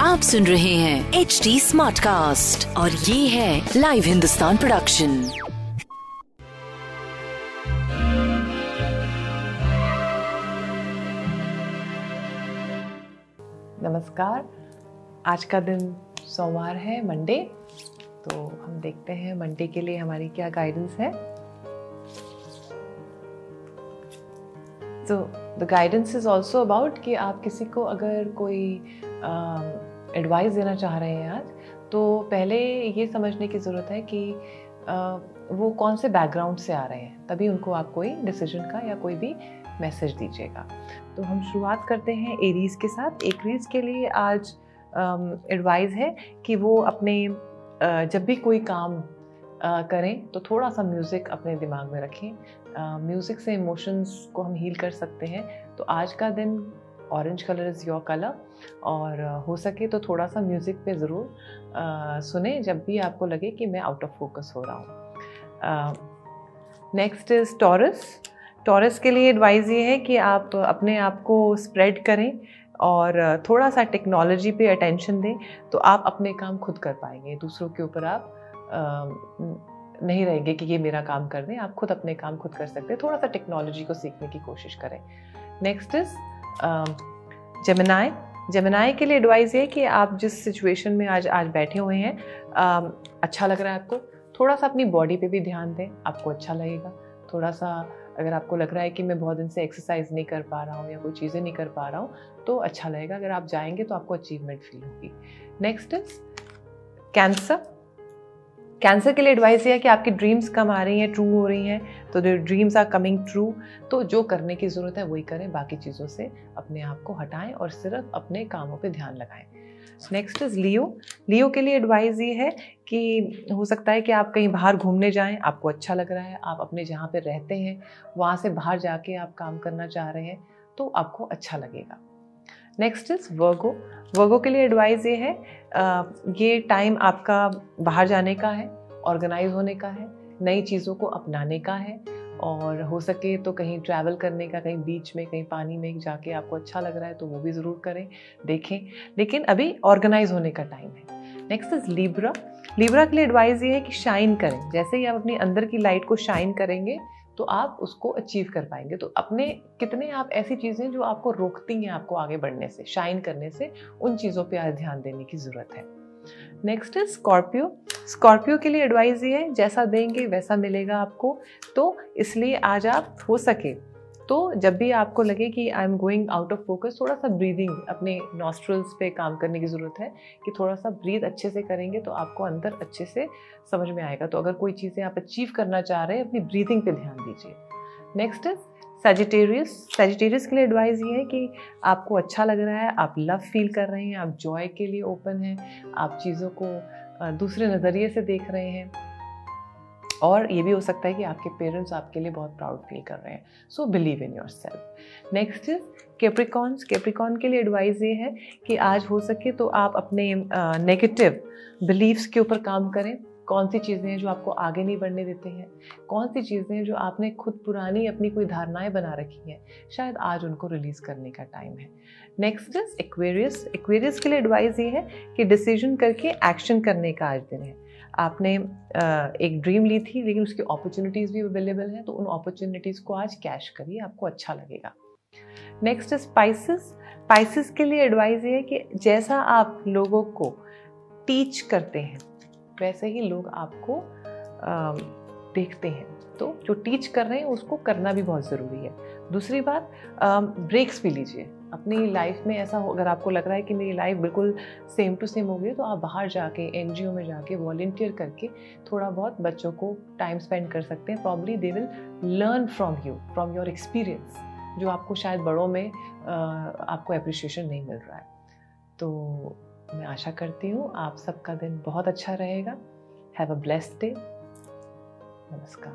आप सुन रहे हैं एच डी स्मार्ट कास्ट और ये है लाइव हिंदुस्तान प्रोडक्शन नमस्कार। आज का दिन सोमवार है मंडे तो हम देखते हैं मंडे के लिए हमारी क्या गाइडेंस है। तो the guidance is also about कि आप किसी को अगर कोई एडवाइस uh, देना चाह रहे हैं आज तो पहले ये समझने की ज़रूरत है कि uh, वो कौन से बैकग्राउंड से आ रहे हैं तभी उनको आप कोई डिसीज़न का या कोई भी मैसेज दीजिएगा। तो हम शुरुआत करते हैं एरीज के साथ। एरीज के लिए आज एडवाइस है कि वो अपने जब भी कोई काम करें तो थोड़ा सा म्यूज़िक अपने दिमाग में रखें। म्यूज़िक से इमोशंस को हम हील कर सकते हैं। तो आज का दिन orange colour is your colour और हो सके तो थोड़ा सा म्यूज़िक पे ज़रूर सुने जब भी आपको लगे कि मैं आउट ऑफ़ फोकस हो रहा हूँ। नेक्स्ट इज़ टॉरस टॉरस के लिए एडवाइस ये है कि आप अपने आप को स्प्रेड करें और थोड़ा सा टेक्नोलॉजी पे अटेंशन दें तो आप अपने काम खुद कर पाएँगे। दूसरों के ऊपर आप नहीं रहेंगे कि ये मेरा काम कर दें आप खुद अपने काम खुद कर सकते हैं। थोड़ा सा टेक्नोलॉजी को सीखने की कोशिश करें। नेक्स्ट इज़ जमनाए जमनाए के लिए एडवाइस ये कि आप जिस सिचुएशन में आज आज बैठे हुए हैं uh, अच्छा लग रहा है आपको थोड़ा सा अपनी बॉडी पे भी ध्यान दें आपको अच्छा लगेगा। थोड़ा सा अगर आपको लग रहा है कि मैं बहुत दिन से एक्सरसाइज नहीं कर पा रहा हूँ या कोई चीज़ें नहीं कर पा रहा हूँ तो अच्छा लगेगा। अगर आप जाएँगे तो आपको अचीवमेंट फील होगी। नेक्स्ट इज़ कैंसर कैंसर के लिए एडवाइस ये है कि आपकी ड्रीम्स कम आ रही हैं ट्रू हो रही हैं तो जो ड्रीम्स आर कमिंग ट्रू तो जो करने की ज़रूरत है, वही करें। बाकी चीज़ों से अपने आप को हटाएँ और सिर्फ़ अपने कामों पे ध्यान लगाएँ। नेक्स्ट इज़ लियो लियो के लिए एडवाइस ये है कि हो सकता है कि आप कहीं बाहर घूमने जाएँ, आपको अच्छा लग रहा है, आप अपने जहाँ पर रहते हैं, वहाँ से बाहर जाके आप काम करना चाह रहे हैं तो आपको अच्छा लगेगा। नेक्स्ट इज़ वर्गो वर्गो के लिए एडवाइस ये है ये टाइम आपका बाहर जाने का है ऑर्गेनाइज होने का है, नई चीज़ों को अपनाने का है और हो सके तो कहीं ट्रैवल करने का, कहीं बीच में, कहीं पानी में जाके आपको अच्छा लग रहा है तो वो भी ज़रूर करें, देखें। लेकिन अभी ऑर्गेनाइज होने का टाइम है। नेक्स्ट इज़ लीब्रा लीब्रा के लिए एडवाइस ये है कि शाइन करें। जैसे ही आप अपनी अंदर की लाइट को शाइन करेंगे तो आप उसको अचीव कर पाएँगे। तो अपने कितने आप ऐसी चीज़ें जो आपको रोकती हैं आपको आगे बढ़ने से शाइन करने से, उन चीज़ों पर आज ध्यान देने की ज़रूरत है। नेक्स्ट इज़ स्कॉर्पियो स्कॉर्पियो के लिए एडवाइस ये है, जैसा देंगे वैसा मिलेगा आपको। तो इसलिए आज आप हो सके। तो जब भी आपको लगे कि I am going out of focus थोड़ा सा ब्रीदिंग अपने नॉस्ट्रल्स पे काम करने की ज़रूरत है कि थोड़ा सा ब्रीद अच्छे से करेंगे तो आपको अंदर अच्छे से समझ में आएगा। तो अगर कोई चीज़ें आप अचीव करना चाह रहे हैं, अपनी ब्रीदिंग पे ध्यान दीजिए। नेक्स्ट इज़ सेजिटेरियस सेजिटेरियस के लिए एडवाइस ये है कि आपको अच्छा लग रहा है, आप लव फील कर रहे हैं, आप जॉय के लिए ओपन हैं, आप चीज़ों को दूसरे नज़रिए से देख रहे हैं। और ये भी हो सकता है कि आपके पेरेंट्स आपके लिए बहुत प्राउड फील कर रहे हैं। So believe in yourself next is Capricorns Capricorn के लिए एडवाइस ये है कि आज हो सके तो आप अपने नेगेटिव बिलीव्स के ऊपर काम करें। कौन सी चीज़ें हैं जो आपको आगे नहीं बढ़ने देते हैं? कौन सी चीज़ें हैं जो आपने खुद पुरानी अपनी कोई धारणाएँ बना रखी हैं? शायद आज उनको रिलीज़ करने का टाइम है। नेक्स्ट इज़ एक्वेरियस एक्वेरियस के लिए एडवाइस ये है कि डिसीज़न करके एक्शन करने का आज दिन है। आपने एक ड्रीम ली थी, लेकिन उसकी अपॉर्चुनिटीज़ भी अवेलेबल हैं तो उन अपॉर्चुनिटीज़ को आज कैश करिए, आपको अच्छा लगेगा। नेक्स्ट स्पाइसेस स्पाइसेस के लिए एडवाइस ये है कि जैसा आप लोगों को टीच करते हैं, वैसे ही लोग आपको देखते हैं। तो जो टीच कर रहे हैं, उसको करना भी बहुत ज़रूरी है। दूसरी बात ब्रेक्स भी लीजिए। अपनी लाइफ में ऐसा हो, अगर आपको लग रहा है कि मेरी लाइफ बिल्कुल सेम टू सेम हो गई तो आप बाहर जाके एनजीओ में जाके वॉल्टियर करके थोड़ा बहुत बच्चों को टाइम स्पेंड कर सकते हैं। Probably they will learn from you from your experience जो आपको शायद बड़ों में आपको अप्रिशिएशन नहीं मिल रहा है। तो मैं आशा करती हूँ आप सबका दिन बहुत अच्छा रहेगा। हैव अ ब्लेस्ड डे नमस्कार।